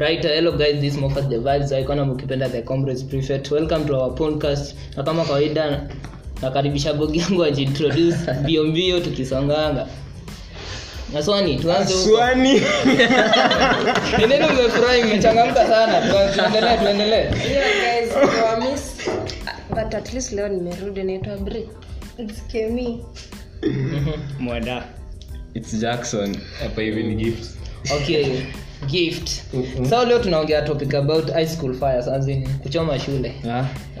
right hello guys this is Moffat the vibes. Icon ama ukipenda the comrades prefect. Welcome to our podcast. Na kama kawaida nakaribisha gogi yangu ajiintroduce mbio mbio tukisonganga. Naswani tuanze huko. Swani Ni nini umefurahi mmechangamka sana. Tuendelee tuendelee. Yeah, guys, we miss, but at least leo nimerudi naitwa Bri. It's Kemi. mwada. Its jackson. Hapa hivi ni gift okay gift. So leo tunaongea topic about high school fires as in kuchoma shule.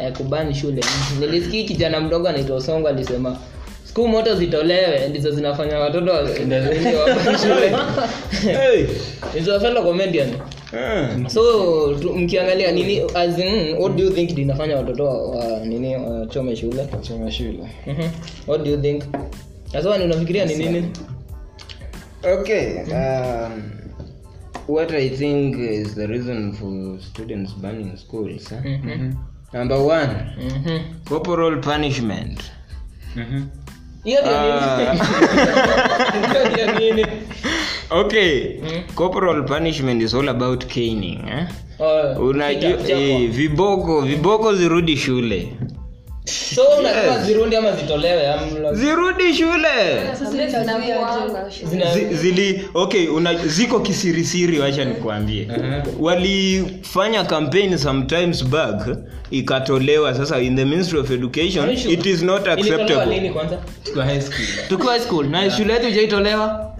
Eh, kubani shule. Nilisikia kijana mdogo anaitwa songo alisema siku moto zitolewe ndizo zinafanya watoto wa- ndio wabani shule. Hey. It's a fellow comedian ah. so tu, mkiangalia nini as in, what do you think linafanya watoto wa, nini wachome shule? Chome shule. Mhm. what do you think? Nasema unafikiria ni nini? Okay. Um, what I think is the reason for students banning schools. Huh? Mhm. Number one, Mhm. corporal punishment. mm -hmm. Hiyo Okay. Mm. Corporal punishment is all about caning. Eh? uh, Unajua eh, viboko viboko zirudi shule. So unataka zirudi ama zitolewe? Zirudi shule. Zi- zili okay una, ziko kisirisiri wacha nikuambie. Walifanya campaign sometimes back ikatolewa. Sasa in the ministry of education sure? it is not acceptable. tukiwa high school. Na shule yetu ijaitolewa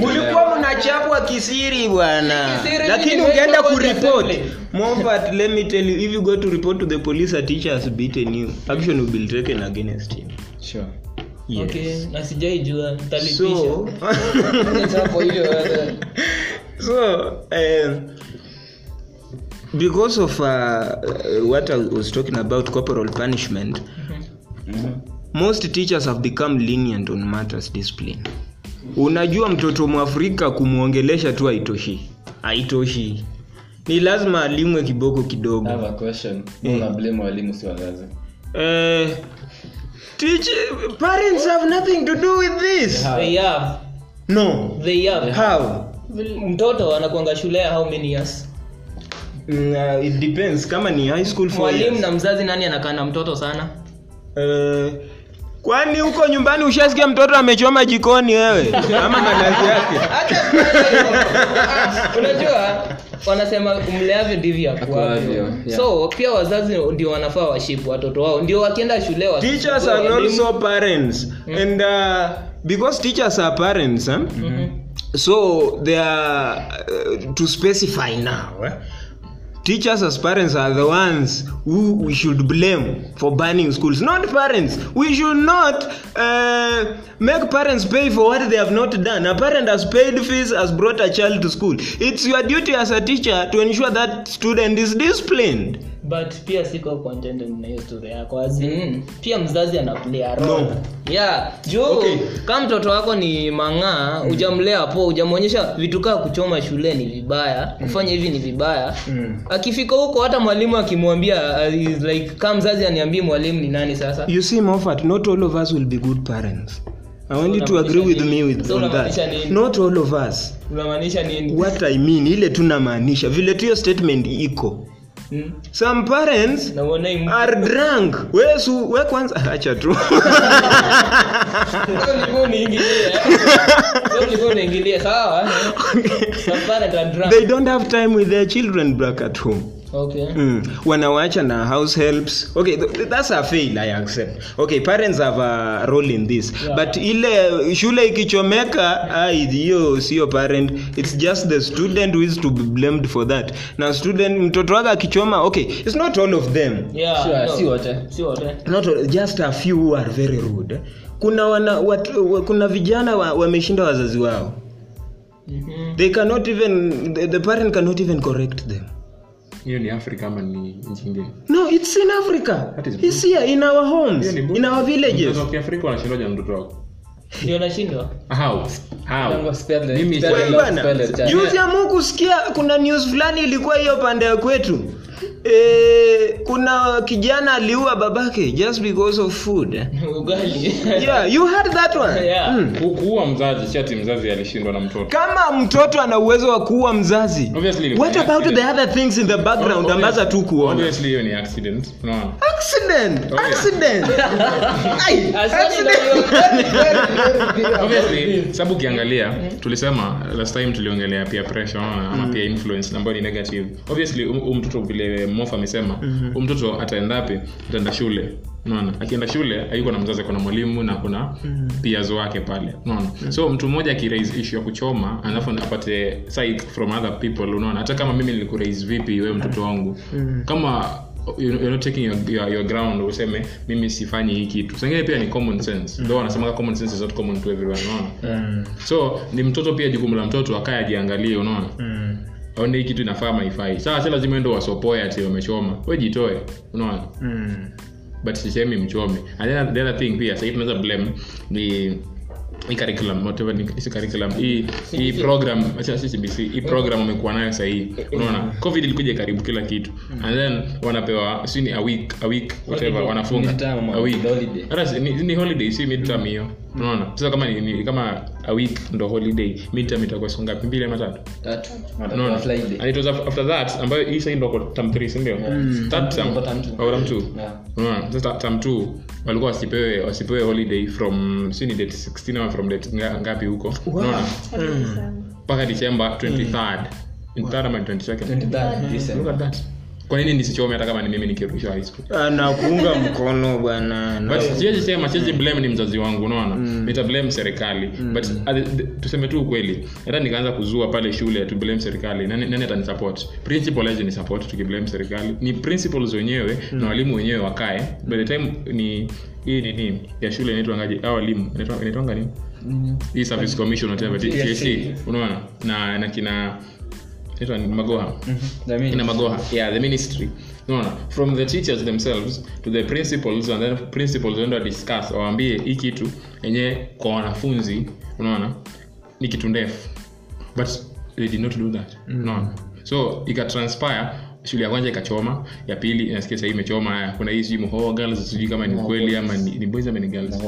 mulikuwa mnachapwa kisiri bwana. Lakini ungeenda kureport assembly. Let me tell you if you go to report to the police a teacher has beaten you action will be taken against him. Sure. Yes. okay na sijaijua talipisha so hiyo so um, because of uh, uh, what i was talking about corporal punishment most teachers have become lenient on matters discipline. Unajua mtoto mwafrika kumwongelesha tu haitoshi. Haitoshi. Ni lazima alimwe kiboko I kidogo have a question. Una blame walimu si wazazi uh, teach, parents have nothing to do with this. They have. No. They have. How? Mtoto anakuanga shule how many years? Mm, uh, it depends. Kama ni high school four mwalimu na mzazi nani anakaa na mtoto sana? Eh, kwani huko nyumbani ushasikia mtoto amechoma jikoni wewe? Ama mandazi yake? Unajua wanasema umleavyo ndivyo Akuavyo, yeah. so pia wazazi ndio wanafaa washipu watoto wao. Ndio wakienda shule wa- teachers are also parents. And uh, because teachers are parents huh? so they are uh, to specify now eh? Teachers as parents are the ones who we should blame for banning schools not parents. We should not uh, make parents pay for what they have not done. A parent has paid fees has brought a child to school. It's your duty as a teacher to ensure that student is disciplined but pia siko contented na hiyo story yako azin pia mzazi anaplay role No. yeah juu Okay. kama mtoto wako ni mang'aa mm. ujamlea po ujamwonyesha vitu kaa kuchoma shule ni vibaya kufanya hivi ni vibaya akifika huko hata mwalimu akimwambia uh, like kama mzazi aniambie mwalimu ni nani sasa You see, Moffat, not all of us will be good parents. I want you to agree with me with So on that. nini? Not all of us. unamaanisha nini What I mean, ile tunamaanisha vile tu hiyo statement iko. Hmm? Some parents are drunk. We su, we kwanza acha tu. Drunk. They don't have time with their children back at home. Okay. Mm. wanawacha na house helps okay th- that's a fail i accept okay parents have a role in this Yeah. but ile shule ikichomeka hiyo sio parent it's just the student who is to be blamed for that na student mtoto wake akichoma okay it's not all of them Yeah, Sure, no. si wote. Si wote. not all, just a few who are very rude kuna wana, wat, kuna vijana wa- wameshinda wazazi wao Mhm. they cannot even the, the parent cannot even correct them hiyo ni africa ama ni nchi ingine no it's in africa. Is it's here in our homes in our villages. Wa kiafrika wanashindaja mtoto wako ndio nashindwa juzi amu kusikia kuna news fulani ilikuwa hiyo pande ya kwetu eh, kuna kijana aliua babake just because of food. Ugali. Yeah you heard that one? Yeah. Mm. Ku- kuua mzazi si mzazi alishindwa na mtoto. Kama mtoto ana uwezo wa kuua mzazi Obviously, ni what about the other things in the background Obviously- ambazo tu kuona obviously hiyo ni accident unaona? Accident Oh, yeah. accident. Ai, Asante accident. na obviously sababu ukiangalia tulisema last time tuliongelea pia pressure unaona, ama pia influence ambayo ni negative. Obviously um, um mtoto vile mofa amesema um mtoto ataenda wapi? Ataenda shule. Unaona? Akienda shule hayuko na mzazi kuna mwalimu na kuna peers wake pale. Unaona? So mtu mmoja akiraise ishu ya kuchoma alafu apate psych from other people unaona? Hata kama mimi nilikuraise vipi wewe mtoto wangu kama you're not taking your, your, your ground useme mimi sifanyi hii kitu. Sengine pia ni common sense. Though anasemaga common sense is not common to everyone unaona? So ni mtoto pia jukumu la mtoto akaye ajiangalie unaona aone hii kitu inafaa maifai sawa si lazima ndo wasopoe ati wamechoma. We jitoe unaona? But sisemi mchome. And then the other thing pia sahii tunaweza blame ni hii curriculum whatever ni si curriculum. Hii hii program acha si CBC hii program wamekuwa nayo sahii unaona? Covid ilikuja karibu kila kitu. And then wanapewa si ni a week a week whatever wanafunga. A week. hata ni, ni holiday si midterm hiyo unaona? Sasa kama ni, ni kama a week ndo holiday midterm itakuwa siku ngapi? Mbili ama tatu? Tatu. Unaona? And it was after that ambayo hii sasa ndo kwa term 3 si ndio? Tatu term Kwa term two. au term 2 unaona? Sasa term 2 walikuwa wasipewe wasipewe holiday from si ni date 16 ama from date nga- ngapi huko? Unaona? Mpaka december 23rd in third ama 22nd look at that kwa nini nisichome hata kama ni mimi nikirusha high school? Anakuunga mkono bwana but siwezi sema siwezi blame ni mzazi wangu unaona? Nita blame serikali. But at the- the- tuseme tu ukweli hata nikaanza kuzua pale shule tu blame serikali nani, nani atanisupport principal aje ni support tukiblame serikali. Ni principals wenyewe na walimu wenyewe wakae. By the time ni hii nini ya shule inaitwa ngaje? Au walimu inaitwa inaitwa nini hii service commission whatever TSC unaona? Na na kina magoha. Jamii. ina magoha. Yeah the ministry. Unaona? From the teachers themselves to the principals and then principals discuss waambie hii kitu enye kwa wanafunzi unaona? Ni kitu ndefu. But they did not do that. Unaona? So ikatranspire shule ya kwanza ikachoma ya pili nasikia sahii imechoma kuna hii sijui Mohoa girls sijui kama ni ukweli ama ni, ni boys ama ni girls?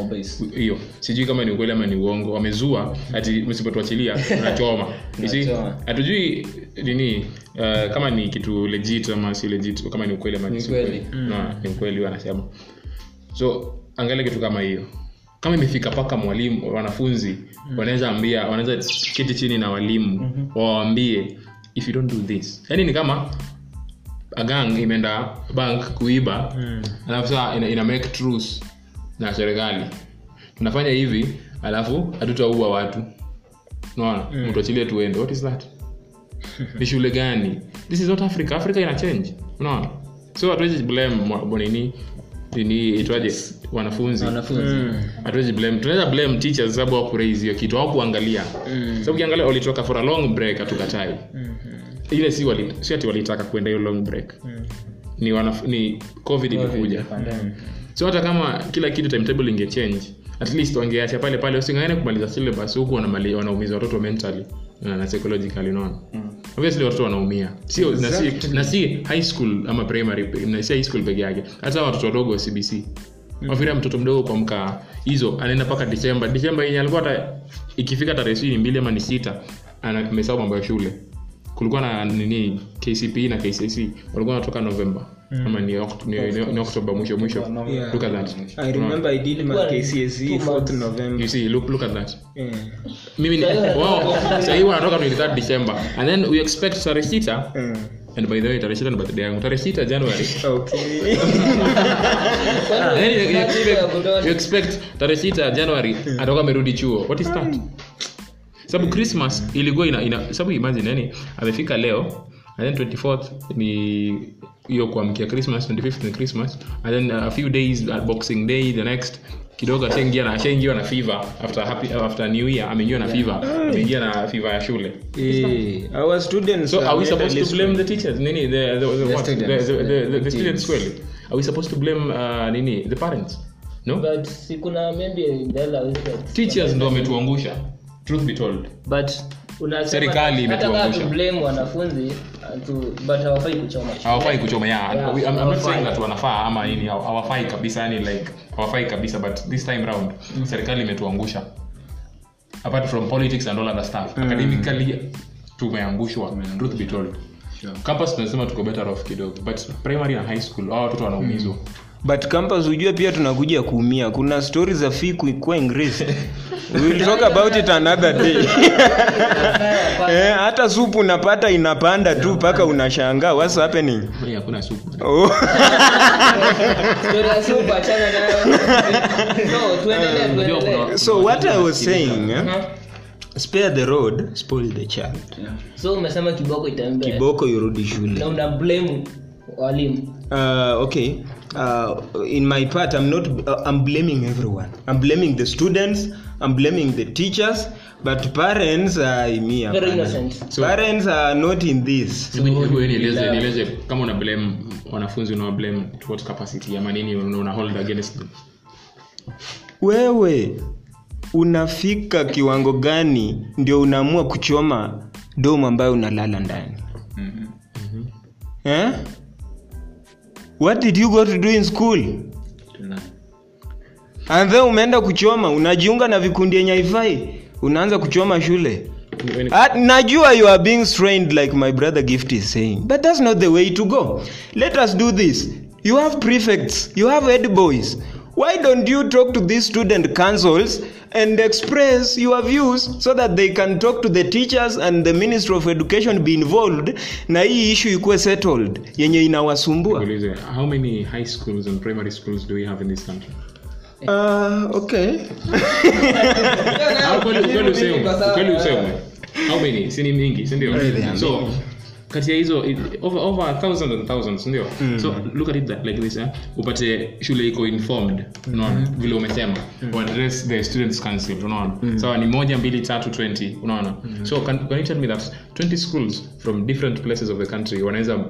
Hiyo sijui kama ni ukweli ama ni uongo wamezua ati msipotuachilia tunachoma. Hatujui nini uh, kama ni kitu legit ama si legit kama ni ukweli ama Ni ukweli. ukweli. No, ni ukweli wanasema so angalia kitu kama hiyo. Kama imefika paka mwalimu wanafunzi wanaweza ambia wanaweza keti chini na walimu wawaambie if you don't do this. Yani ni kama agang imeenda bank kuiba. Alafu saa ina, ina make truce na serikali. Tunafanya hivi alafu hatutaua watu. Naona mm. mtuachilie tuende what is that? Ni shule gani? This is not africa. Africa ina change. Unaona? So hatuwezi blame nini? Itwaje? Wanafunzi. Hatuwezi mm. blame. Tunaweza blame teachers sababu wakuraise hiyo kitu. Au kuangalia sababu ukiangalia walitoka for a long break hatukatai ile si wali, si ati walitaka kuenda hiyo long break. Mm. ni, wanaf, ni covid imekuja mm. so hata kama kila kitu timetable ingechange at least wangeacha pale pale usingangane kumaliza syllabus huku wanaumiza watoto mentally na psychologically unaona? Obviously watoto wanaumia. Sio na si na si high school ama primary na si high school peke yake. Hata watoto wadogo wa cbc wafikiria mtoto mdogo kuamka hizo anaenda mpaka disemba disemba yenye alikuwa hata ikifika tarehe sii mbili ama ni sita amesahau mambo ya shule kulikuwa na nini kcp na kcc walikuwa wanatoka novemba ama ni, Oct- ni, ni, ni oktoba mwisho mwisho. Yeah. look at that. I remember i did my kcse 4th november. You see look, look at that. Yeah. mimi ni sahii wanatoka 23 december. And then we expect tarehe sita. Mm. and by the way tarehe sita ni birthday yangu. Tarehe sita january. You- you expect- tarehe sita january atakuwa amerudi chuo. What is that sababu christmas ilikuwa ina, ina sababu imagine yani amefika leo and then 24th ni hiyo kuamkia christmas 25th ni christmas and then a few days at boxing day the next kidogo ashaingia na ashaingiwa na fever after happy, after new year ameingiwa na fever ameingia na fever ya shule. Eh, our students so are we supposed to blame the teachers? Nini the, the, the, what? students, the, the, the, the the students kweli are we supposed to blame uh, nini the parents? No? But si kuna maybe the other aspects. teachers ndo wametuangusha truth be told. But Serikali hata kama imetuangusha. tu blame wanafunzi but hawafai kuchoma. Hawafai kuchoma yeah. Yeah, I'm, I'm not saying that wanafaa ama nini hawafai kabisa yani like hawafai kabisa but this time round serikali imetuangusha. Apart from politics and all other stuff academically tumeangushwa truth be told. Campus tunasema tuko better off kidogo but primary na high school hao watoto wanaumizwa but campus ujue pia tunakuja kuumia. Kuna stori za fee kuikuwa ingrist we'll talk about it another day. Eh, hata supu unapata inapanda tu mpaka unashangaa. What's happening? Hakuna supu. Oh. Nayo. So, what i was saying eh, Mhm. spare the road spoil the child. So umesema kiboko itembea kiboko irudi shule. Na una blame walimu. Uh, okay uh, in my part i'm not uh, i'm blaming everyone. I'm blaming the students i'm blaming the teachers but parents uh, me very innocent. So- parents are not in this. Hebu nieleze nieleze kama una blame wanafunzi una blame to what capacity ama nini una hold against them? Wewe unafika kiwango gani ndio unaamua kuchoma domu ambayo unalala ndani? Eh? What did you go to do in school? And then umeenda kuchoma unajiunga na vikundi yenye haifai unaanza kuchoma shule. When- Ah, najua you are being strained like my brother gift is saying but that's not the way to go. Let us do this. You have prefects you have head boys why don't you talk to these student councils and express your views so that they can talk to the teachers and the ministry of education be involved na hii issue ikuwe settled yenye inawasumbua? How many high schools and primary schools do we have in this country? Uh, okay. Ah, kweli- kweli useme, how many? Si ni mingi si ndio? So kati ya hizo over, over thousands and thousands si ndio? So look at it that, like this eh? upate shule iko informed unaona? Vile umesema. Mm. address the students council unaona? Sawa ni moja mbili tatu 20 unaona? So can, can you tell me that 20 schools from different places of the country wanaweza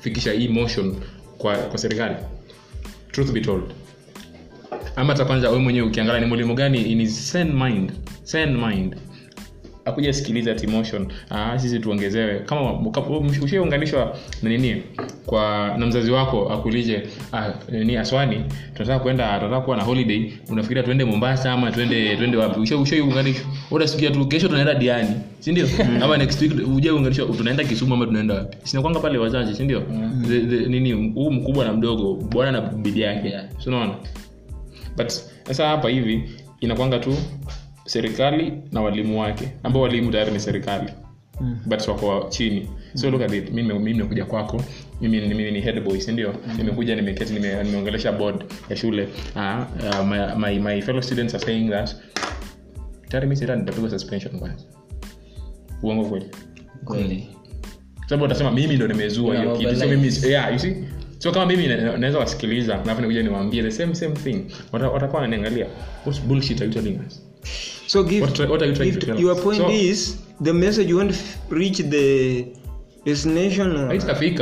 fikisha hii motion kwa, kwa serikali? Truth be told. Ama hata kwanza we mwenyewe ukiangalia ni mwalimu gani in his sane mind sane mind akuja sikiliza ati ah, sisi tuongezewe. Kama ushaunganishwa na nini? Kwa na mzazi wako akulije ah, ni aswani tunataka kwenda tunataka kuwa na holiday. Unafikiria tuende mombasa ama tuende tuende wapi? Usha- ushaiunganishwa utasikia tu kesho tunaenda diani sindio ama next week ujaunganishwa tunaenda kisumu ama tunaenda wapi? Sinakwanga pale wazazi si ndio? The- the- nini huu mkubwa na mdogo bwana na bibi yake. Si but sasa hapa hivi inakwanga tu serikali na walimu wake ambao walimu tayari ni serikali mm. but wako chini. So look at it mimi mimi nimekuja kwako mimi mimi ni head boy si ndio? Nimekuja nimeketi nime- nimeongelesha board ya shule. Ah, uh, my, my, my fellow students are saying that tayari mimi sasa nitapigwa suspension kwanza uongo kweli? Kweli. Sababu watasema mimi ndo nimezua hiyo kitu. So mimi yeah, you see? So kama mimi naweza wasikiliza alafu nikuja niwaambie the same same thing. Watakuwa wananiangalia what bullshit are you telling us so give, What what are you trying to tell your point So- is the message you want to reach the destination or-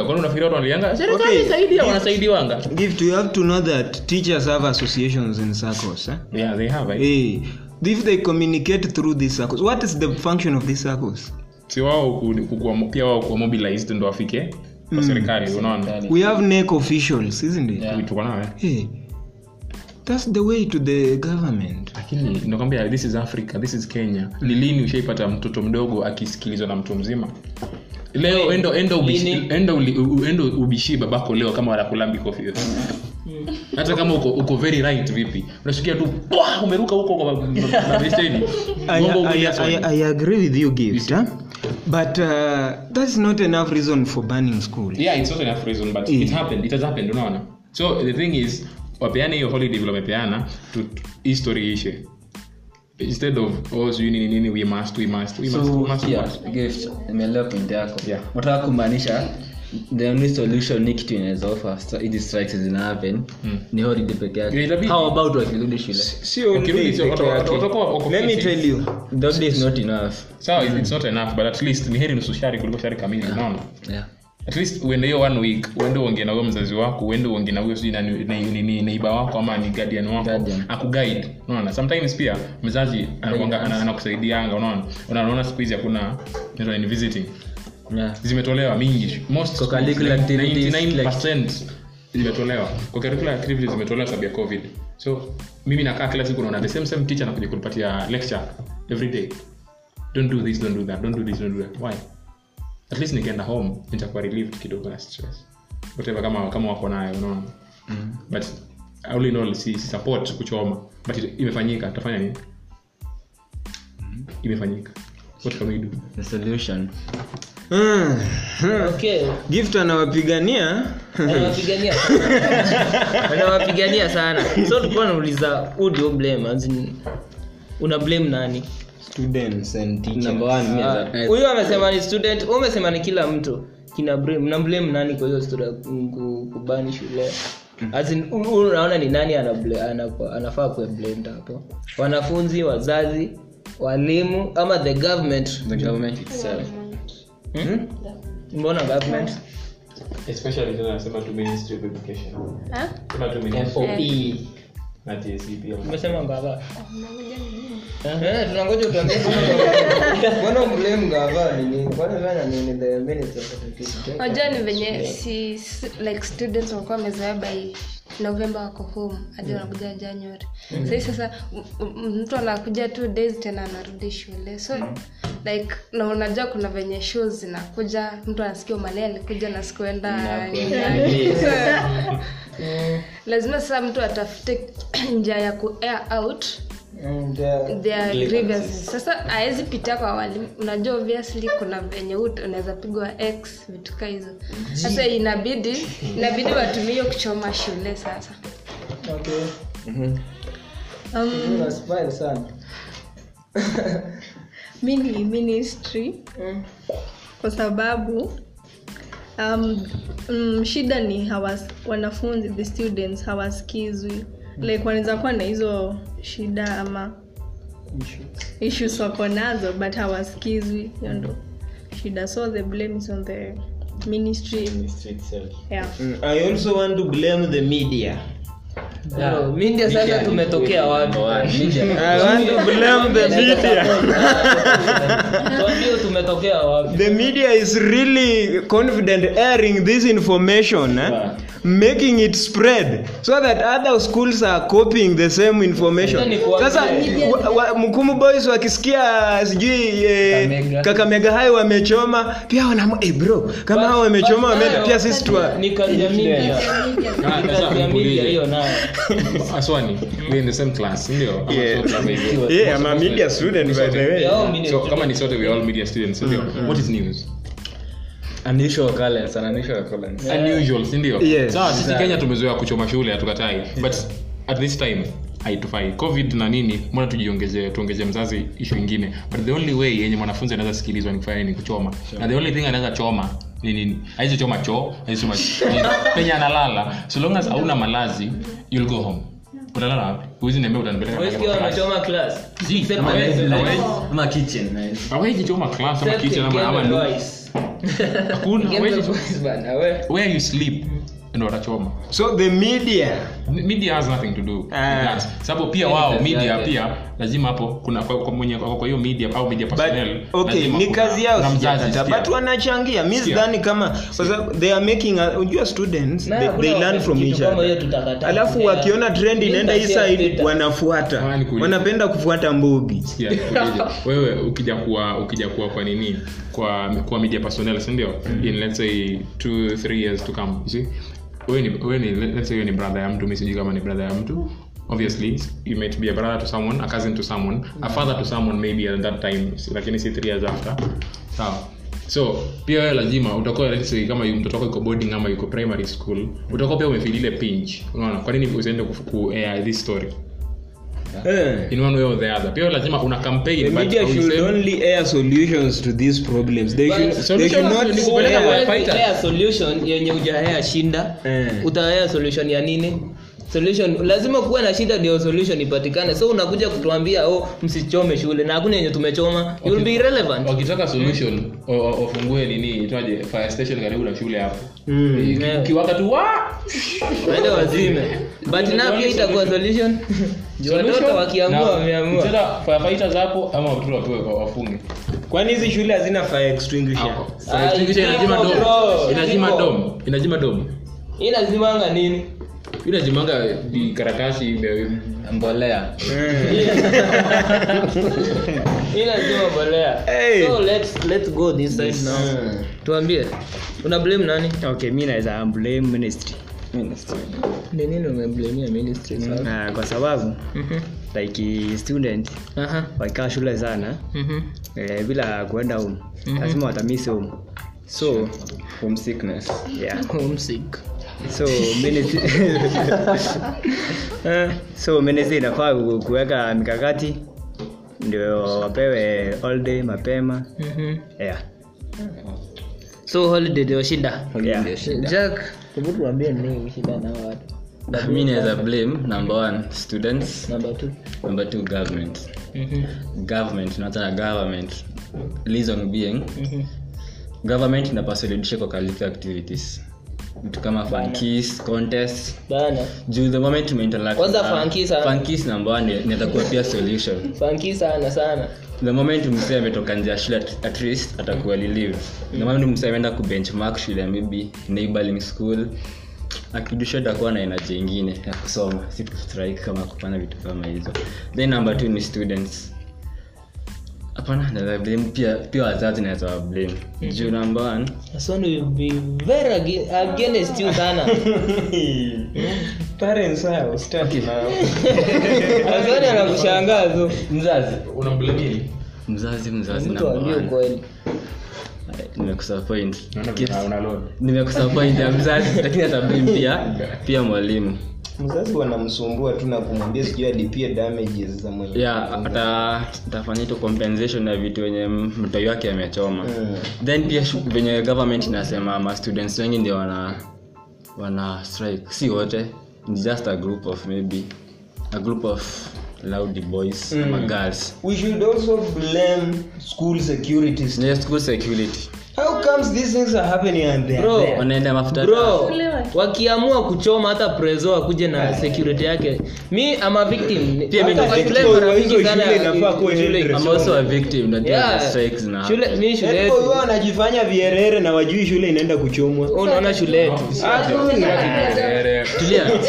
kwani unafikiria watu wanalianga serikali Okay. saidia wanasaidiwanga Gift, you have to know that teachers have associations and circles. Eh? yeah they have right? Hey, if they communicate through these circles, what is the function of these circles? si wao pia wao kuwa mobilized ndo wafike kwa serikali unaona We have NEC officials, isn't it? Yeah. tuko eh? Hey, that's the way to the government. lakini nakwambia this is africa this is kenya ni lini ushaipata mtoto mdogo akisikilizwa na mtu mzima leo endo endo ubishi, endo, uli- ubishii babako leo kama wanakulambi kofi hata kama uko, uko very right vipi unashikia tu "Pwa!" umeruka huko kwa ma- ma- ma- mabesteni. I, I, I. I agree with you, Gift. Huh? But uh, that's not enough reason for banning school. yeah it's not enough reason but yeah. it happened it has happened unaona so the thing is wapeane hiyo holiday vile wamepeana tu- tu- hii story ishe instead of oh sijui nini nini we must we must we must, we must, yeah, must. gift nimeelewa point yako Yeah. unataka kumaanisha the only solution ni kitu inaweza offer st- hizi strikes zina happen mm. ni holiday peke yake how about wakirudi shule Sio yake. watakuwa wako Let me tell you. that day is not enough sawa mm. it's not enough but at least ni heri nusu shari kuliko shari kamili unaona yeah. yeah at least uende hiyo one week uende uongee na huyo mzazi wako uende uongee na huyo sijui nani- ni- ni- ni neiba wako ama ni guardian wako. Guardian. akuguide unaona? Sometimes pia mzazi anakuanga- ana- anakusaidianga unaona? Unaona siku hizi hakuna inaitwa ni visiting. Yeah. zimetolewa mingi. Most Kwa curricular activities, 99% zimetolewa. Kwa curricular activities zimetolewa sababu ya covid. So mimi nakaa kila siku naona the same same teacher anakuja kunipatia lecture every day. Don't do this don't do that don't do this don't do that. Why at least nikienda home nitakuwa relieved kidogo na stress. Whatever kama kama wako nayo unaona? But all in all si si support kuchoma. But it- imefanyika tutafanya nini? Imefanyika. What can we do? The solution. Mm, hmm. okay. Gift anawapigania? Anawapigania sana. so tulikuwa nauliza who do you blame? As in, una blame nani students and teachers. number one me Ah, huyu amesema ni student umesema ni kila mtu. Kina blame na blame nani kwa hiyo kubani shule? As in, u- u- unaona ni nani anafaa kueblend hapo? Wanafunzi wazazi walimu ama the government? The government itself. Hmm? mbona government? Especially tena nasema tu ministry of education. Ha? sema tu ministry FOE. na TSC pia. Umesema ngava Eh, tunangoja utuambie mbona blame ngava nini? Kwani fanya nini? The minister of education unajua ni venye si like students wakuwa wamezoea by november wako home hadi wanakuja january. Sahii sasa mtu anakuja two days tena anarudi shule. So like na unajua kuna venye shows zinakuja mtu anasikia umalia alikuja na sikuenda nyumbani. lazima sasa mtu atafute njia ya ku air out Mm, grievances sasa awezi pitia kwa walimu unajua obviously kuna venye ut- unaweza pigwa x vituka hizo. Sasa inabidi inabidi watumie kuchoma shule sasa. Okay. Um, Una smile mi ni ministry. Kwa sababu um, um, shida ni hawas, wanafunzi the students hawasikizwi like wanaweza kuwa na hizo shida ama issues. wako nazo but hawasikizwi. Hiyo ndo shida. So the blame is on the ministry. Yeah. Mm, i also want to blame the media. Media sasa tumetokea wapi? I want to blame the media. tuambie tumetokea wapi? The media is really confident airing this information eh? Making it spread so that other schools are copying the same information. Sasa mkumu boys wakisikia sijui eh, Kakamega. hayo wamechoma pia wanam hey bro kama hao wamechoma wameenda pia sisi tuwa ni kazi media Ah, Ni sasa kazi ya media nikuulize. hiyo nayo. Aswani we in the same class ndio? Yeah. yeah, I'm a media student by the way. So kama ni sote we all media students ndio? What is news unusual occurrence an unusual occurrence. Unusual si ndio? Yes. sawa sisi kenya tumezoea kuchoma shule hatukatai. But at this time haitufai covid na nini mbona tujiongezee tuongezee mzazi ishu ingine? But the only way yenye mwanafunzi anaweza sikilizwa ni kufanya nini? Kuchoma. Na the only thing anaweza choma ni nini? Haizi choma choo haizi choma nini. penye analala. So long as hauna malazi you'll go home. Utalala wapi? Huwezi niambia utanipeleka Wewe sikia mahali pa class. Si, Except ama when wewe- it's ama like- wewe- ama kitchen hawezi choma class ama Except kitchen ama ama game lu- advice. hakuna where you sleep ndo watachoma so the media. Media has nothing to do Ah. sababu pia wao media pia lazima hapo kuna kwa, kwa mwenye kwa kwa hiyo media au media but okay ni kazi yao sijakata but wanachangia. Mimi sidhani kama kwa sababu they are making a- unajua students Na they, they learn from each other. alafu wakiona trend inaenda hii side wanafuata. Wanapenda kufuata mbogi wewe ukija kuwa ukija kuwa kwa nini? Kwa kwa media personnel si ndio? In let's say 2 3 years to come you see? Wewe ni wewe ni let's say wewe ni brother ya mtu mimi sijui kama ni brother ya mtu obviously you might be a brother to someone a cousin to someone a father to someone maybe at that time lakini si three years after. Sawa. So pia wewe lazima utakuwa kama mtoto wako yuko boarding ama yuko primary school utakuwa pia umefeel ile pinch. Unaona kwa nini usiende ku, air this story? Yeah. in one way or the other. Pia lazima una campaign The but media should hausemi- only air solutions to these problems. They should, they should not kupeleka air- kwa- fighters. Haya solution yenye ujahea shinda. Uta air solution ya nini solution. Lazima kuwe na shida ndio solution ipatikane. So unakuja kutuambia oh msichome shule na hakuna yenye tumechoma. You will be relevant wakitaka solution o- o- wafungue nini itwaje fire station karibu na shule hapo. Mm. Yeah. ukiwaka tu wa waende wazime. But na pia itakuwa solution. Watoto wakiamua wameamua. firefighters hapo ama watoto wapewe wafunge? Kwani hizi shule hazina fire extinguisher? Fire extinguisher inajima dom inajima dom inajima dom hii nini inajimanga di karatasi mbolea. Hii mbolea. Hey. so let's let's go this side now. Tuambie una blame nani? Okay mi naweza blame ministry. Ni nini umeblamia ministry sasa na kwa sababu Mhm. like student aha. wakikaa shule sana. Mhm. Eh, bila kuenda home. Lazima watamisi home. So? Homesickness. Yeah homesick so Eh, so ministry inafaa kuweka mikakati ndio wapewe holiday mapema. Mm-hmm. yeah. so holiday ndio shida Yeah. jack? Tuambie nini shida na watu? Mi naweza blame number one students. Number two, number two government. Mhm. Government naanza government. Reason being mhm. Government inapaswa irudishe kwa activities vitu kama fankis contest bana. Juu the moment tumeinteract Kwanza na- funky sana. funkis number 1 inaweza kuwa pia solution. Fankis sana sana. The moment msee ametoka nje ya shule at, at least atakuwa lilive the moment msee ameenda kubenchmark shule maybe neighboring school akidusha atakuwa na energy ingine ya kusoma. Si kustrike kama kufanya vitu kama hizo. Then number two ni students hapana naweza blame. Pia pia wazazi naweza wa blame juu number one. Son will be very ag- against you sana parents hao start now Asoni anakushangaa tu. Mzazi. Unamblamia nini? mzazi mzazi mtu number ambie one. nimekusapoint Naona vile una load. nimekusapoint ya mzazi lakini hata blame pia pia mwalimu mzazi wanamsumbua tu na kumwambia sijui alipie damages za mwenye yeah ata tafanya to compensation ya vitu wenye mtoi wake amechoma. Mm. then pia venye government inasema ma students wengi ndio wana wana strike. Si wote ni just a group of maybe a group of loud boys mm. ama girls. We should also blame school securities yeah, school security comes these things are happening and they Bro. there? wanaenda mafuta bro wakiamua kuchoma hata prezo akuje na security yake mi ama victim Pia mimi ni victim. mara mingi sana shule inafaa kuwa shule- I'm also a victim na Yeah. yeah. strikes na shule mimi shule yetu wao wanajifanya vierere na wajui shule inaenda kuchomwa unaona shule yetu Hakuna. Tulia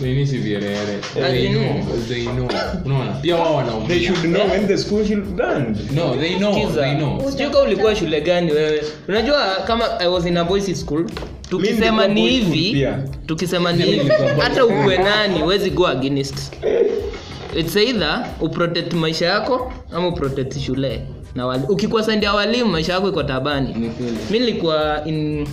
Nini si vierere? They know, they know. Unaona? pia wao wanaumia. they should know when the school should done No, they know, they know. sijui kama ulikuwa shule gani wewe unajua kama i was in a boys school tukisema ni hivi tukisema ni hivi hata ukuwe nani huwezi go against its either uprotect maisha yako ama uprotect shule na wali, ukikuwa walimu maisha yako iko tabani. Mi nilikuwa in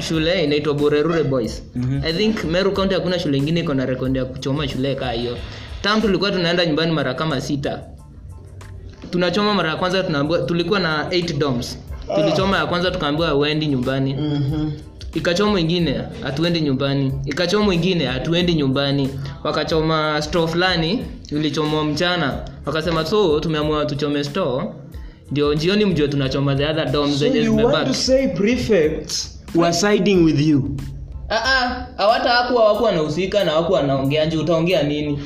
shule inaitwa borerure boys. I think meru county hakuna shule ingine iko na rekondi ya kuchoma shule kaa hiyo. Tam tulikuwa tunaenda nyumbani mara kama sita. Tunachoma mara ya kwanza tunaambiwa tulikuwa na 8 doms tulichoma ya kwanza tukaambiwa uendi nyumbani. Ikachoma ingine hatuendi nyumbani. Ikachoma ingine hatuendi nyumbani. Wakachoma store fulani ulichomwa mchana. Wakasema so tumeamua tuchome store ndio njioni mjue tunachoma the other dom zenye zimebaki. Ah, ah, hawata haku wanahusika na waku wanaongea nje utaongea nini?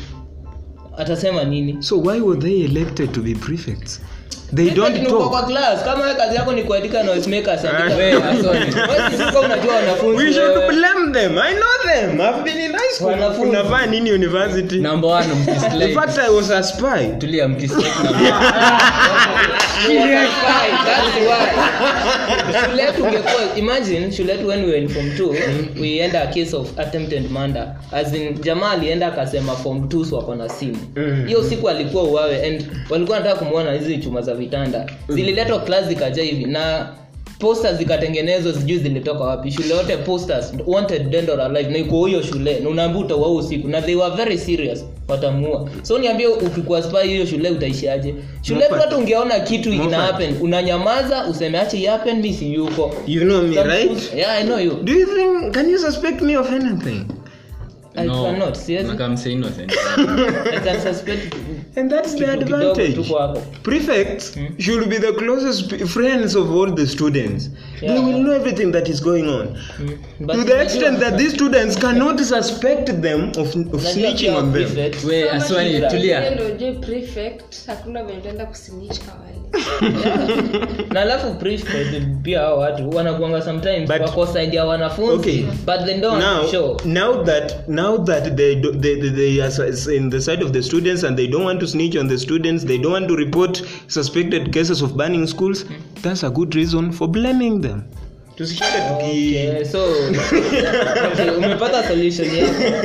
Atasema nini? So why were they elected to be prefects? They don't talk. kwa class. Kama kazi yako ni kuandika noise i nini university? Number 1 tulia mkislay number shule yetu ungekuwa imagine shule yetu when we were in form 2 we end a case of attempted murder. As in jamaa alienda akasema form 2 so wako na simu. Hiyo siku alikuwa uwawe and walikuwa wanataka kumwona hizi chuma za vitanda. Zililetwa class zikaja hivi na posters zikatengenezwa sijui zilitoka wapi. Shule yote posters wanted dead or alive na iko huyo shule. Na unaambia utaua usiku na they were very serious watamuua. So niambie ukikuwa spy hiyo shule utaishiaje? Shule hata ungeona kitu ina happen unanyamaza useme ache happen mimi si yuko. You know me right? yeah i know you. Do you think can you suspect me of anything I No, cannot, siwezi. unakaa mse innocent. I can suspect and that's the advantage. kwako. should be the closest friends of all the students. They Yeah. will know everything that is going on. But to the extent that these students cannot suspect them of, of snitching on them. prefect, aswani tulia. ndio ujue prefect hakuna venye utaenda kusinich kawali na alafu pia hao watu wanakuanga sometimes But- wako side ya wanafunzi Okay. but they don't now show now that now that they, do, they, they, they are in the side of the students and they don't want to snitch on the students they don't want to report suspected cases of banning schools that's a good reason for blaming them. Tusishinde tuki okay, so okay, umepata solution yako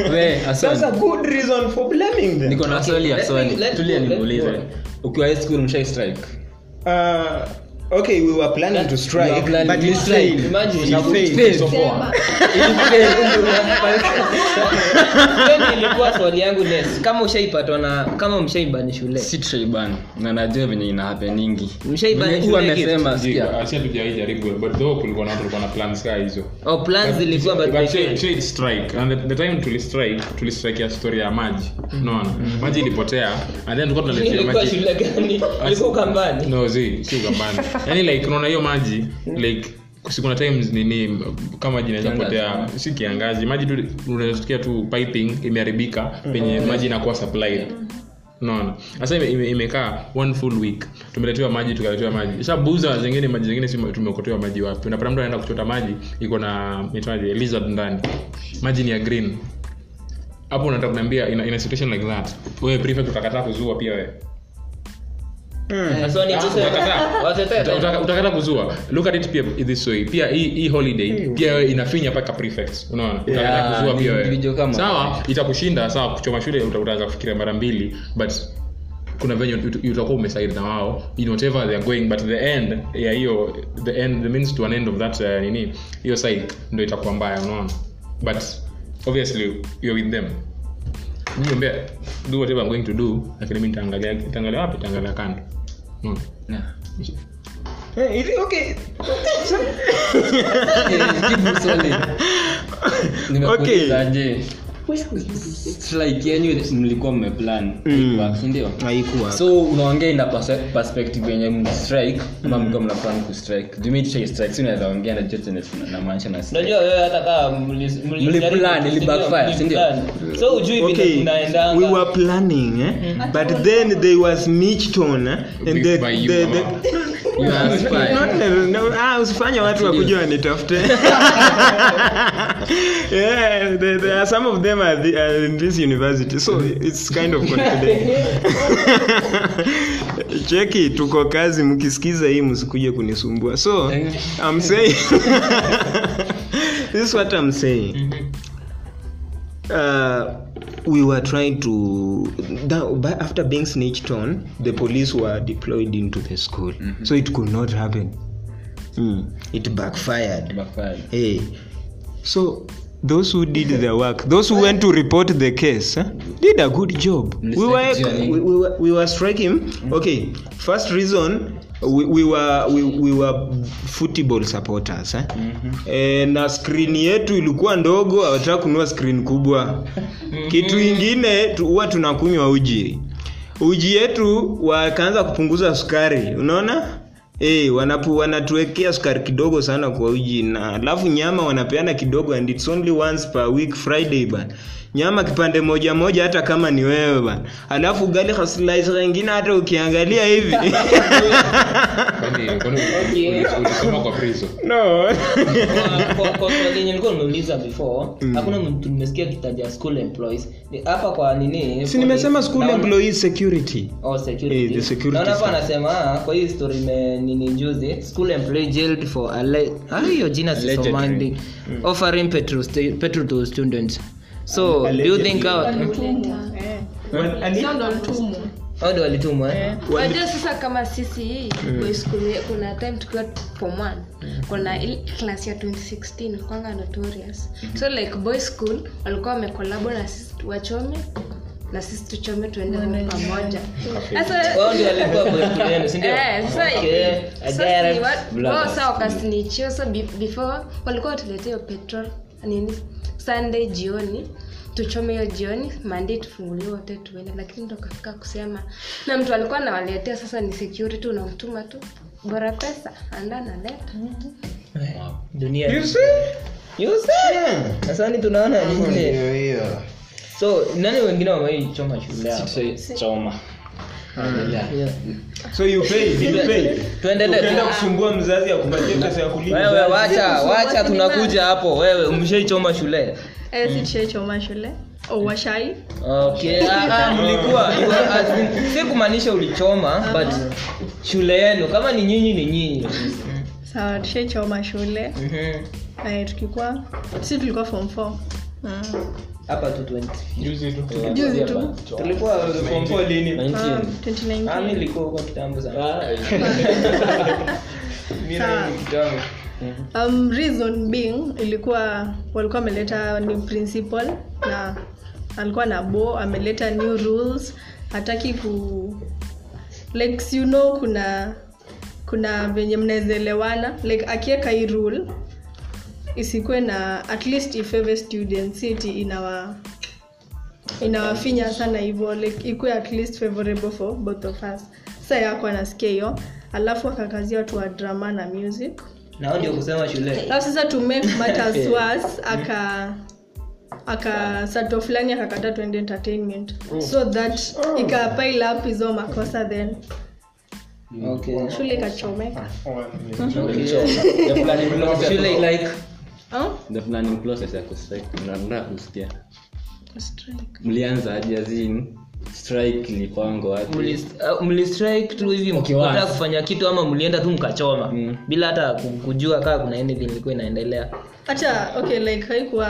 we that's a aswani good reason for blaming them. Niko na swali ya swali. tulia nikuulize ukiwa high school mshai strike uh, okay we were planning to strike planning but you strike. failed. Imagine, you failed. Failed. So far. Ilikuwa swali yangu next kama ushaipatwa na kama mshaibani shule si traiban na najua venye ina happeningi Mshaibani Venye shule huwa amesema sikia Asi hatujawai jaribu but though kulikuwa na watu walikuwa na plans kaa hizo oh plans zilikuwa but shade- strike. And the, the time tulistrike tulistrike ya story ya maji. Unaona? Maji ilipotea. And then tulikuwa tunaletea ilikuwa maji. shule gani? Ilikuwa kambani no zi si ugambani yani like unaona hiyo maji like kuna times nini kama maji inaweza potea si kiangazi maji tu unasikia tu piping imeharibika penye maji inakuwa supplied. Naona sasa ime- ime- imekaa one full week tumeletewa maji tukaletewa maji. Shabuza zingine maji zingine si tumeokotewa maji wapi? Unapata mtu anaenda kuchota maji iko na itwaje lizard ndani. Maji ni ya green. Hapo unataka kuniambia in, in a situation like that. Wewe prefect utakataa kuzua pia wewe Na so Utakataa. utaka- utakata kuzua. Look at it pia this way. Pia hii hii holiday pia wewe inafinya paka prefects. Unaona? Utakataa Yeah, kuzua pia wewe. sawa itakushinda. Sawa kuchoma shule uta- utaanza kufikiria mara mbili but kuna venye ut- utakuwa umesaidi na wao in whatever they are going but the end ya hiyo the end the means to an end of that uh, nini hiyo side ndio itakuwa mbaya unaona? But obviously you're with them. Niambia do whatever i'm going to do lakini mimi nitaangalia nitaangalia wapi? Nitaangalia kando unaona Yeah. Eh, it- okay Eh, jibu swali. Nimekuuliza Okay. Strike yenyu mlikuwa mmeplan. Haikuwork, si so unaongea ina perspective yenye mstrike ama mlikuwa mnaplan kustrike jumi si unaweza ongea na chote namaanisha na strike. unajua wewe hata kama mli- mli- Mliplan, ili backfire, si ndio? mliplan. so ujui okay we were planning eh? but then there was michton eh? and the, the, the, You are spy. Not- no, ah, usifanye watu wakuja wanitafute yeah, there, there are some of them are, the, are in this university so it's kind of confident. cheki tuko kazi mkisikiza hii msikuje kunisumbua. So I'm saying this is what I'm saying. Uh, we were trying to after being snitched on the police were deployed into the school. So it could not happen. Mm. it backfired. Backfired. hey so those who did the work those who went to report the case huh, did a good job. We were, we, we, were, we were striking. Okay first reason we, we were we, we were football supporters eh? e, na screen yetu ilikuwa ndogo hawataka kununua screen kubwa. Kitu ingine huwa tunakunywa uji. Uji yetu wakaanza kupunguza sukari unaona Eh, wanapu wanatuwekea sukari kidogo sana kwa uji na alafu nyama wanapeana kidogo and it's only once per week friday ban nyama kipande moja moja hata kama ni wewe bana. alafu ugali slice kengine, hata ukiangalia hivi. Kwani- kwani ulisoma kwa prison no. Kwa- kwa- kwa swali yenye nilikuwa nimeuliza before hakuna mtu nimesikia kitaja school employees. Hapa kwa nini si nimesema school employees security. Oh, security. The security Naona hapa anasema kwa hii story ime nini juzi school employee jailed for alle- hiyo jina sisomandi offering petrol, petrol to students so do you think walitumwa. hao ndio walitumwa eh? sasa kama sisi hii school kuna time tukiwa form one kuna klas ya 2016 kwanga notorious. So like boy school walikuwa wamekolabo na sisi wachome na sisi tuchome tuende pamoja. Sasa wao ndio walikuwa boyfriend yenu, si ndio? Eh, sasa- Okay, I sasa get ni it. wa- Blood. wao saa wakasnichio so before walikuwa watuletea petrol nini sunday jioni tuchome hiyo jioni mandi tufungulie wote tuende. Lakini ndo kafika kusema na mtu alikuwa nawaletea sasa ni security unamtuma tu. Bora pesa anda naleta dunia You see? sasa ni tunaona nini so nani wengine wamaichoma shule Yeah. So you pay you pay. tuendelee kusumbua mzazi akupatie pesa ya kulipa. Wewe wacha wacha tunakuja hapo. Wewe mshaichoma shule? Eh, si tushaichoma shule. Oh, washai. Okay. Ah, ah, mlikuwa si kumaanisha ulichoma but shule yenu kama ni nyinyi ni nyinyi. Sawa tushaichoma shule. Tukikuwa si tulikuwa form 4 mm. Hapa tu juzi tu. Tulikuwa form 4 lini? 2019 Ah, mi huko kitambo sana. Ni kitambo. Um, reason being ilikuwa walikuwa ameleta new principal na alikuwa na bo ameleta new rules. Hataki ku like you know kuna kuna venye mnawezaelewana like akieka hii rule isikuwe na at least ifave students city inawa inawafinya sana hivyo like ikuwe at least favorable for both of us. Sa yako anasikia hiyo alafu akakazia watu wa drama na music. Na hao ndio kusema shule. Alafu sasa to make matters worse aka aka sato fulani akakata tuende entertainment. So that ikapile up hizo makosa then. Okay. Shule ikachomeka. Shule Huh? the planning process ya kustrike. Mnaandaa kusikia. Mlianza aje strike ilipangwa wapi uh, mlistrike tu hivi mkipata kufanya kitu ama mlienda tu mkachoma? Mm. bila hata kujua kaa kuna anything ilikuwa inaendelea. Hata okay like haikuwa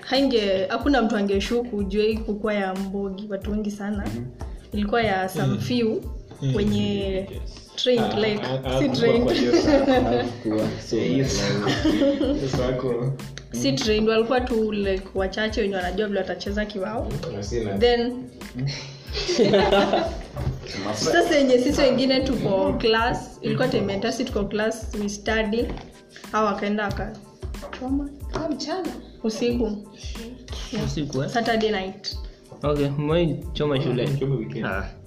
hainge hakuna mtu angeshuku juu hii kukuwa ya mbogi watu wengi sana. Ilikuwa ya some few wenye trained like si trained si trained walikuwa tu like wachache wenye wanajua vile watacheza kiwao then sasa yenye sisi wengine tuko class ilikuwa tementasi tuko class we study. Au wakaenda wakachoma Ah, usiku. Usiku eh? saturday night. Okay mmewai choma shule. Ah.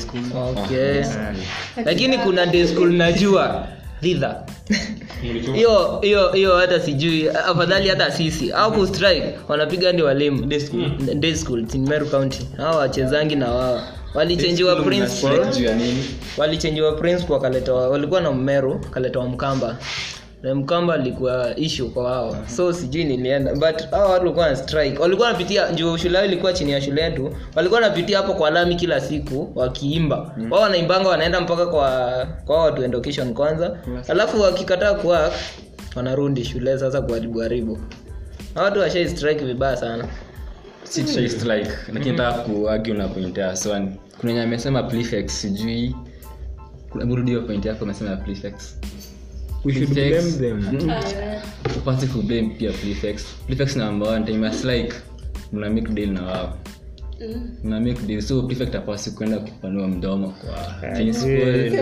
School. okay. Lakini kuna day school najua. Dhidha hiyo hiyo hiyo hata sijui. Afadhali hata sisi. Au kustrike wanapiga ndi walimu. Day school. Day school Meru county. Hao wachezangi na wao. Walichenjiwa walichenjiwa prince wakaletwa walikuwa na mmeru kaletwa mkamba na mkamba alikuwa issue kwa wao. So sijui nilienda. But hao watu walikuwa na strike. Walikuwa wanapitia juu shule yao ilikuwa chini ya shule yetu. Walikuwa wanapitia hapo kwa lami kila siku wakiimba. Wao wanaimbanga wanaenda mpaka kwa kwa watu education kwanza. Alafu? Wakikataa kuwork wanarudi shule sasa kuharibu haribu. Hao watu washai strike vibaya sana. Si try strike lakini nataka kuagi na point ya so kuna nye amesema prefix sijui. Kuna burudio point yako amesema prefix We should Prefix. blame them. Mm. upasi kublame pia prefix. Prefix number one time as like mna make deal na wao. Mna make deal. So prefect apasi kwenda kupanua mdomo kwa principal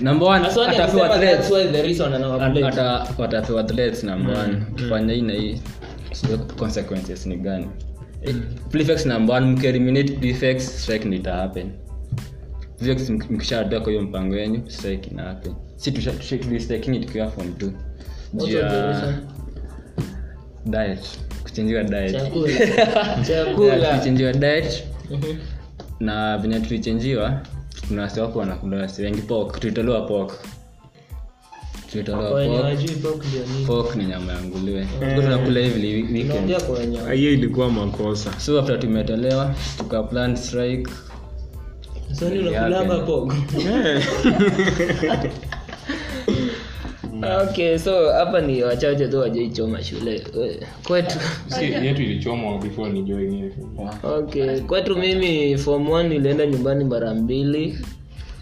number one atapewa threats. Ata- ata- watapewa threats number one. ukifanya hii na hii consequences ni gani? Eh, prefects number one mkieliminate prefix strike nita happen. Mkishatoka kwa hiyo mpango wenu strike ina happen si tusha- tusha- tukiwa fom 2 juu ya diet. Kuchenjiwa diet. Diet. Na venye tulichenjiwa kuna wasi wako wanakula wasi wengi. Pok tulitolewa pok ni nyama ya nguruwe. Tunakula hivi Ah, hiyo ilikuwa makosa. So after tumetolewa tuka plan strike okay so hapa ni wachache tu wajaichoma shule. We, kwetu. Yetu ilichomwa before ni join okay kwetu mimi form 1 nilienda nyumbani mara mbili.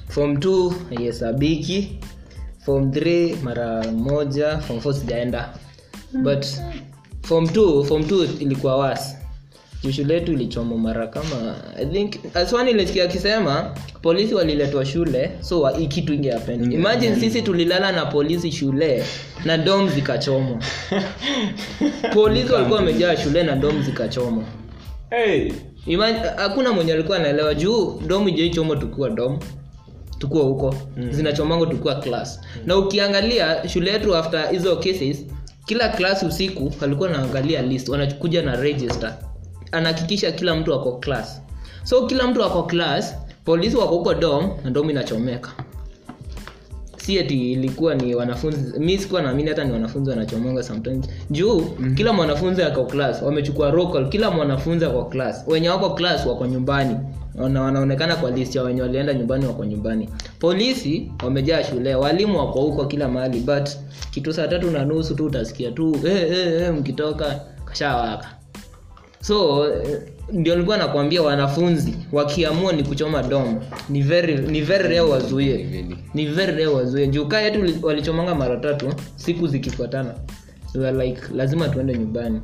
Form 2 haihesabiki form 3 mara moja. Form 4 sijaenda. But form 2 form 2 ilikuwa was Juu shule yetu ilichomwa mara kama i think aswani ilisikia akisema polisi waliletwa shule so hii kitu ingehappen imagine sisi tulilala na polisi shule na dom zikachomwa. Polisi walikuwa wamejaa shule na dom zikachomwa. Hey. Hakuna mwenye alikuwa anaelewa. Juu dom ijaichomo tukiwa dom tukuwa huko. Mm. zinachomango tukiwa class. Mm. na ukiangalia shule yetu after hizo cases kila class usiku walikuwa naangalia list wanakuja na register anahakikisha kila mtu ako class. So kila mtu ako class polisi wako huko dom na dom inachomeka. Si eti ilikuwa ni wanafunzi mi sikuwa naamini hata ni wanafunzi wanachomonga sometimes. Juu mm-hmm. kila mwanafunzi ako class wamechukua roll kila mwanafunzi ako class. Wenye wako class wako nyumbani. Na wanaonekana kwa list ya wenye walienda nyumbani wako nyumbani. Polisi wamejaa shule walimu wako huko kila mahali but kitu saa tatu na nusu tu utasikia tu hey, hey, hey, mkitoka kashawaka so eh, ndio nilikuwa nakwambia wanafunzi wakiamua ni kuchoma dom ni very ni very rare wazuie. Ni very rare wazuie. Juu kaa yetu walichomanga mara tatu siku zikifuatana. Were like lazima tuende nyumbani.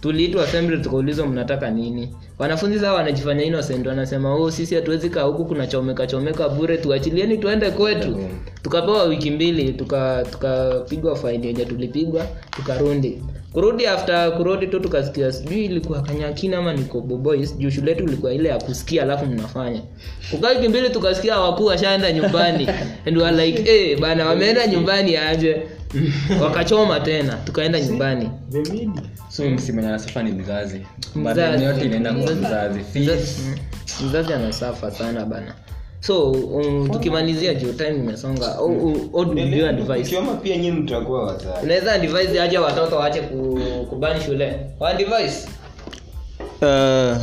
Tuliitwa assembly tukaulizwa mnataka nini. Wanafunzi sawa wanajifanya innocent wanasema oh sisi hatuwezi kaa huku kuna chomeka bure tuachilieni tuende kwetu. Tukapewa wiki mbili tukapigwa tuka faini yenye tulipigwa tukarudi kurudi after kurudi tu tukasikia sijui ilikuwa kanyakini ama niko bobois juu shule yetu ilikuwa ile ya kusikia alafu mnafanya. Kukaa wiki mbili tukasikia wakuu washaenda nyumbani and we like hey, bana wameenda nyumbani aje? Wakachoma tena tukaenda nyumbani. so msimenya nasafa ni mzazi. Mzazi. Yote inaenda kwa. Mzazi- mzazi. Anasafa sana bana so um, tukimalizia juu time imesonga. Ukioma pia nyi mtakuwa wazazi. Unaweza advise aje watoto waache ku, kubani shule? Wa advise uh,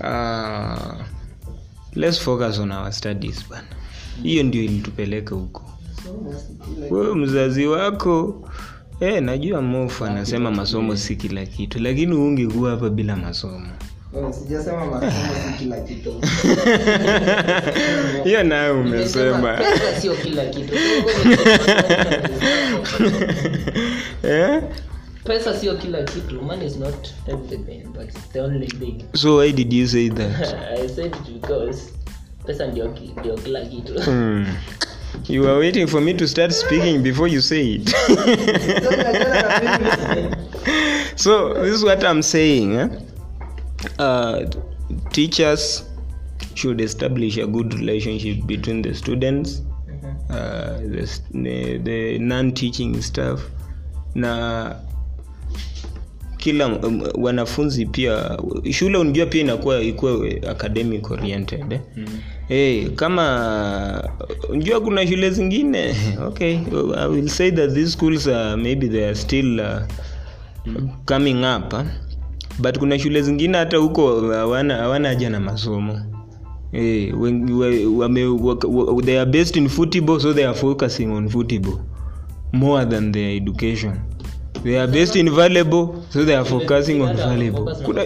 uh, let's focus on our studies bana. Hiyo ndio ilitupeleka huko. Wewe mzazi wako eh, najua mofu anasema masomo si kila kitu lakini ungekuwa hapa bila masomo sijasema masomo si kila kitu. Hiyo nayo umesema. Sio kila kitu. Eh? pesa sio kila kitu. Money is not everything but it's the only thing. So why did you say that? I said it because pesa ndio ndio kila kitu. Hmm. you are waiting for me to start speaking before you say it. So this is what i'm saying eh? Uh, teachers should establish a good relationship between the students uh, the, the, non-teaching staff na kila um, wanafunzi pia shule unajua pia inakuwa ikuwe academic oriented eh? mm. hey, kama unajua kuna shule zingine okay i will say that these schools are, maybe they are still uh, coming up huh? But kuna shule zingine hata huko hawana haja na masomo. Hey, wame, they are based in football so they are focusing on football more than their education they are based in valuable so they are focusing on valuable kuna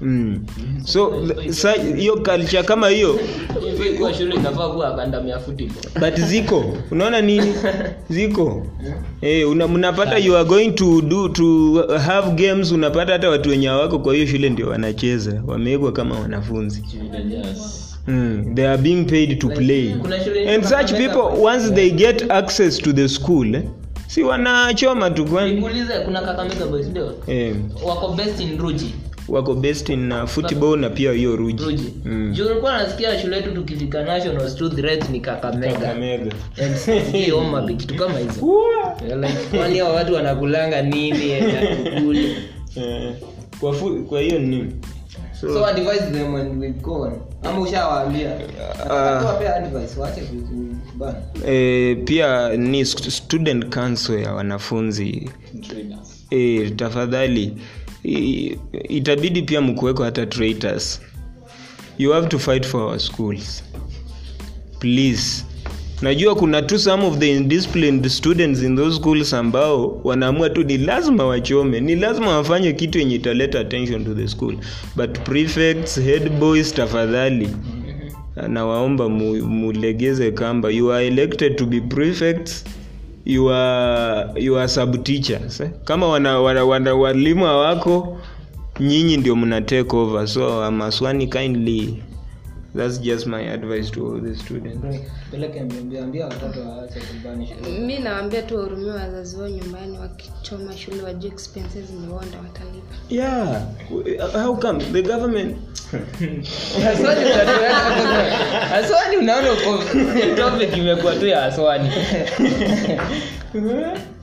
mm. so sa hiyo culture kama hiyo but ziko. Unaona nini? Ziko. Eh una, mnapata you are going to do to have games unapata hata watu wenye wako kwa hiyo shule ndio wanacheza. Wamewekwa kama wanafunzi. Mm, they are being paid to play. and such people once they get access to the school eh, si wanachoma tu kwani? Kuna kakamega boys ndio? Eh, wako best in ruji. Wako best in uh, football na pia hiyo ruji. Ruji. Mm. juu ulikuwa nasikia shule yetu tukifika ni kakamega Kakamega. Kitu kama hizo. Kwani hao watu wanakulanga nini? Eh, kwa fu- kwa hiyo ni nini so advise them when we go on. Ama ushawaambia. Wapea advice waache kubana e, pia ni student council ya wanafunzi. E, tafadhali. I, itabidi pia mkuweko hata traitors. You have to fight for our schools. Please najua kuna tu some of the indisciplined students in those schools ambao wanaamua tu ni lazima wachome ni lazima wafanye kitu yenye italeta attention to the school. But prefects head tafadhali nawaomba mu, mulegeze kamba. You are elected to be prefects you eh? kama wana, walimu wako nyinyi ndio mna take over. So um, kindly that's just my advice to all the students. Mi nawambia tu wahurumia wazazi wao nyumbani wakichoma shule wajue expenses ni wonda watalipa. Yeah. How come? The government aswani aswani unaona uko topic imekuwa tu ya aswani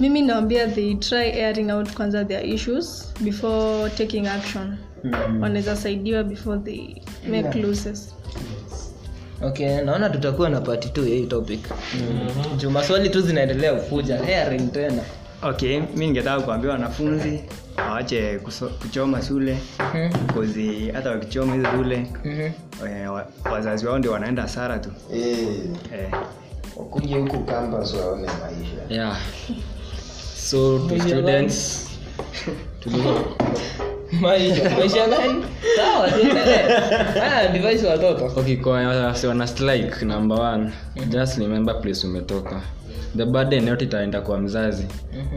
mimi nawambia they try airing out kwanza their issues before taking action. Wanaweza saidiwa before they make losses. Okay naona tutakuwa na pati tu ya hii topic. Juu maswali tu zinaendelea kufuja airing tena. Okay mi ningetaka kuambia wanafunzi waache kuchoma shule kozi hata wakichoma hizo shule mm-hmm. wa- wazazi wao ndio wanaenda hasara tu. Eh, eh. wakuja huku kamba waone maisha. Yeah so to students maisha maisha gani sawa tuendelee watoto. Okay kwa wana strike number one just remember place umetoka. The burden yote itaenda kwa mzazi.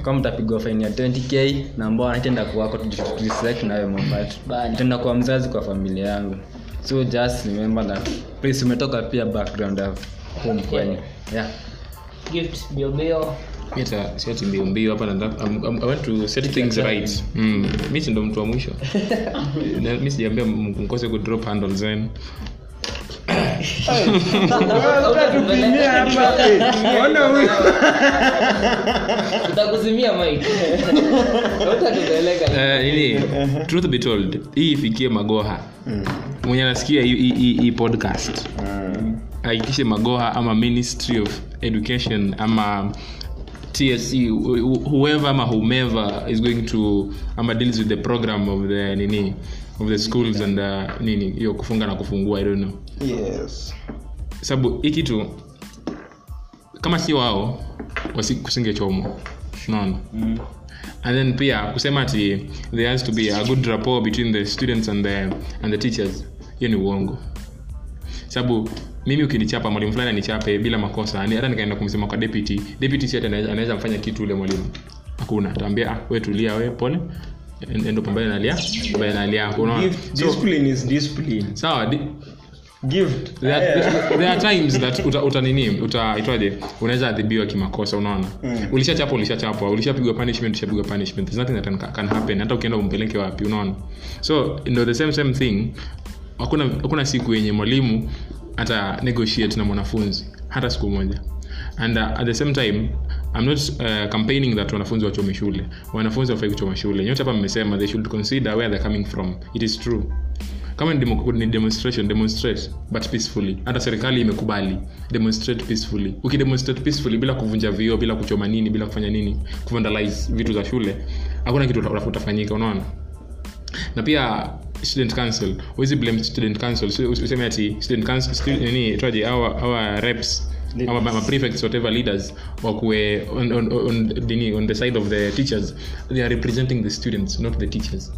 Kama mtapigwa faini ya 20k na ambao anaitenda tudislike nayo but itaenda kwa mzazi kwa familia yangu. So just remember that please umetoka pia background ya home kwenye. Yeah. Gift biobio siati mbio mbio hapa nataka I'm- I'm- I want to set things right. mm. mi si mtu wa mwisho. Mi sijaambia mkose ku handle zenu. Utakuzimia mike utatupeleka Eh, nini? Truth be told hii ifikie magoha. Mwenye anasikia hii- podcast ahakikishe magoha ama ministry of education ama wh- whoever ama whomever is going to ama deals with the program of the nini of the schools and uh, nini hiyo kufunga na kufungua i don't know. Yes. Sababu hii kitu kama si wao wasi- kusingechomwa. Unaona? And then pia kusema ati there has to be a good rapport between the students and the, and the teachers. Hiyo ni uongo. Sababu mimi ukinichapa mwalimu fulani anichape bila makosa hata nikaenda kumsema kwa deputy deputy si anaweza mfanya kitu ule mwalimu. Hakuna. Ataambia ah, we tulia we pole. Endo unaona so discipline is discipline. Sawa di, gift there are, there are times that uta, uta nini uta unaweza adhibiwa kimakosa unaona. Mm. ulishachapa ulishachapa ulishapigwa punishment ulishapigwa punishment. There's nothing that can, can happen hata ukienda umpeleke wapi unaona. So ndo the same same thing hakuna hakuna siku yenye mwalimu hata negotiate na mwanafunzi hata siku moja. And uh, at the same time i'm not uh, campaigning that wanafunzi wachome shule. Wanafunzi wafai kuchoma shule. Nyote hapa mmesema they should consider where they're coming from. It is true. Kama ni, demo, ni demonstration demonstrate but peacefully. Hata serikali imekubali. Demonstrate peacefully. Ukidemonstrate peacefully bila kuvunja vio bila kuchoma nini bila kufanya nini kuvandalize vitu za shule hakuna kitu utafanyika unaona? Na pia student council. Huwezi blame student council. Useme ati student council nini twaje our, our reps ama ma- ma prefects whatever leaders wakuwe on, on, on, nini, on the side of the teachers. They are representing the students not the teachers.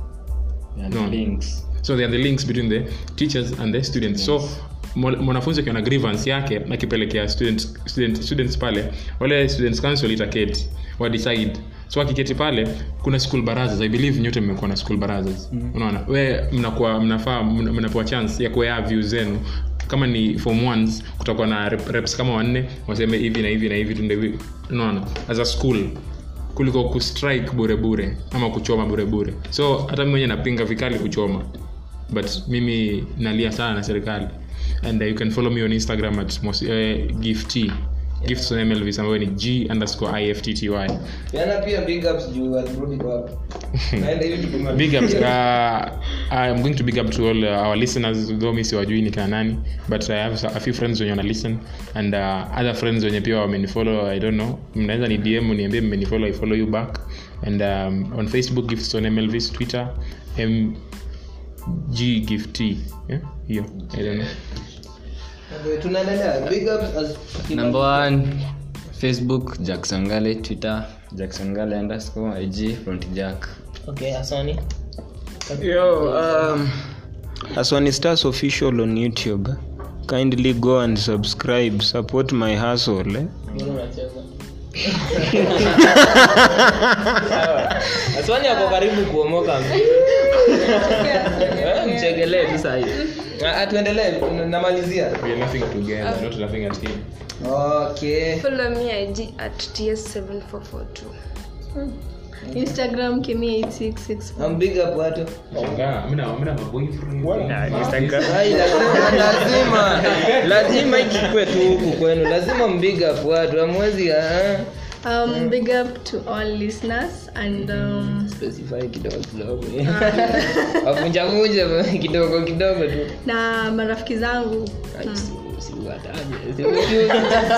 Yeah, No. links. So they are the links between the teachers and the students. So mwa- mwanafunzi akiwa na grievance yake akipelekea students, students, students pale wale students council itaketi wadecide so akiketi pale kuna school barazas i believe nyote mmekuwa na school barazas. Mm. unaona we mnakuwa mnafaa mnapewa chance ya kuea view zenu. Kama ni form ones kutakuwa na rep, reps kama wanne waseme hivi na hivi na hivi tunde hivi unaona as a school kuliko kustrike bure bure ama kuchoma bure bure. So hata mi mwenye napinga vikali kuchoma but mimi nalia sana na serikali and uh, you can follow me on instagram at mos, uh, gift gifts on mlvs ambayo ni g underscore iftty Yana pia big ups juu alirudi kwa naenda hivi tukuma big ups uh, i'm going to big up to all uh, our listeners though mi siwajui ni kina nani but i have a few friends wenye wana listen and uh, other friends wenye pia wamenifollow i don't know. Mnaweza ni dm niambie mmenifollow i follow you back. And um, on facebook gifts on mlvs twitter m g gift yeah? hiyo. I don't know number one facebook jackson gale twitter jackson gale underscore ig front jack okay asani Yo, um, asani Stars official on YouTube. Kindly go and subscribe. Support my hustle. Eh? Aswani ako karibu kuomoka Mchegelee tu sahi Ah, ah, tuendelee namalizia. We are laughing together, not laughing at him. okay. Follow me ig at ts7442 instagram kemi 8664 I'm big up watu. Shangaa, mimi na- mimi na maboyfriend. Na Instagram. Ai, lazima lazima. Lazima ikikwe tu huku kwenu. Lazima mbig up watu. Amwezi um, big up to all listeners and um, specify kidogo kidogo. Wavunjavunje kidogo kidogo tu. Na marafiki zangu. Si-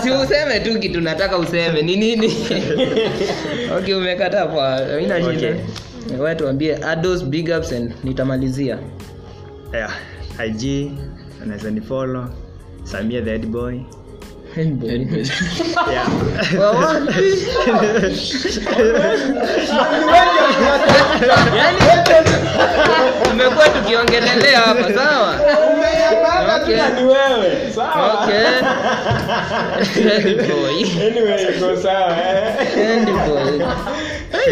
si useme tu kitu nataka useme ni nini? Okay umekata kwa ina shida. Okay. wewe tuambie ados big ups and nitamalizia. Yeah, IG anaweza ni follow. Samia the head boy. Yeah. Wapi? Yaani, tumekuwa tukiongelelea hapa sawa Okay. Okay. Candy boy. Candy boy.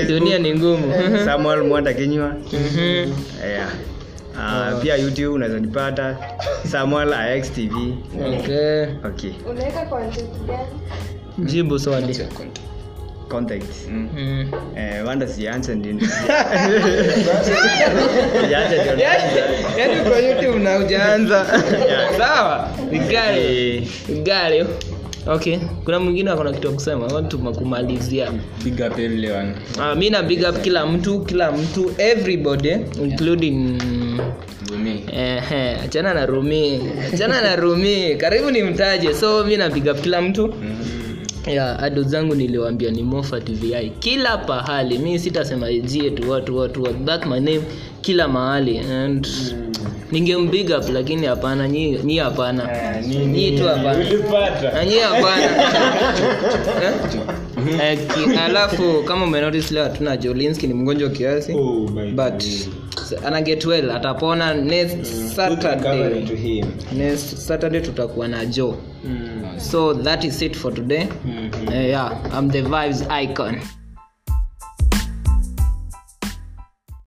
Dunia ni ngumu Samuel Mwanda Kinywa. Mhm. Yeah. Uh, pia YouTube unaweza nipata Samuel IX TV. Okay. Okay. unaweka content gani? Jibu swali. Contact. Eh, wanda kwa youtube na ujaanza sawa. Vigale Eh, vigale okay. Kuna mwingine akona kitu kusema. Watu big up everyone. Uh, mi na big up kila mtu kila mtu everybody including achana na rumi. Achana na rumi. Karibu ni mtaje so mi na big up kila mtu. Ya ado zangu niliwambia ni mofa tvi kila pahali mi sitasema jie tu watu watu. that my name kila mahali and ningembig up lakini hapana nyi hapana. Nyi tu hapana. Nyi hapana. Eh? Eh, alafu kama umenotice leo hatuna jolinski ni mgonjwa kiasi. But ana get well atapona next saturday. next saturday tutakuwa na jo so that is it for today. Eh, yeah i'm the vibes icon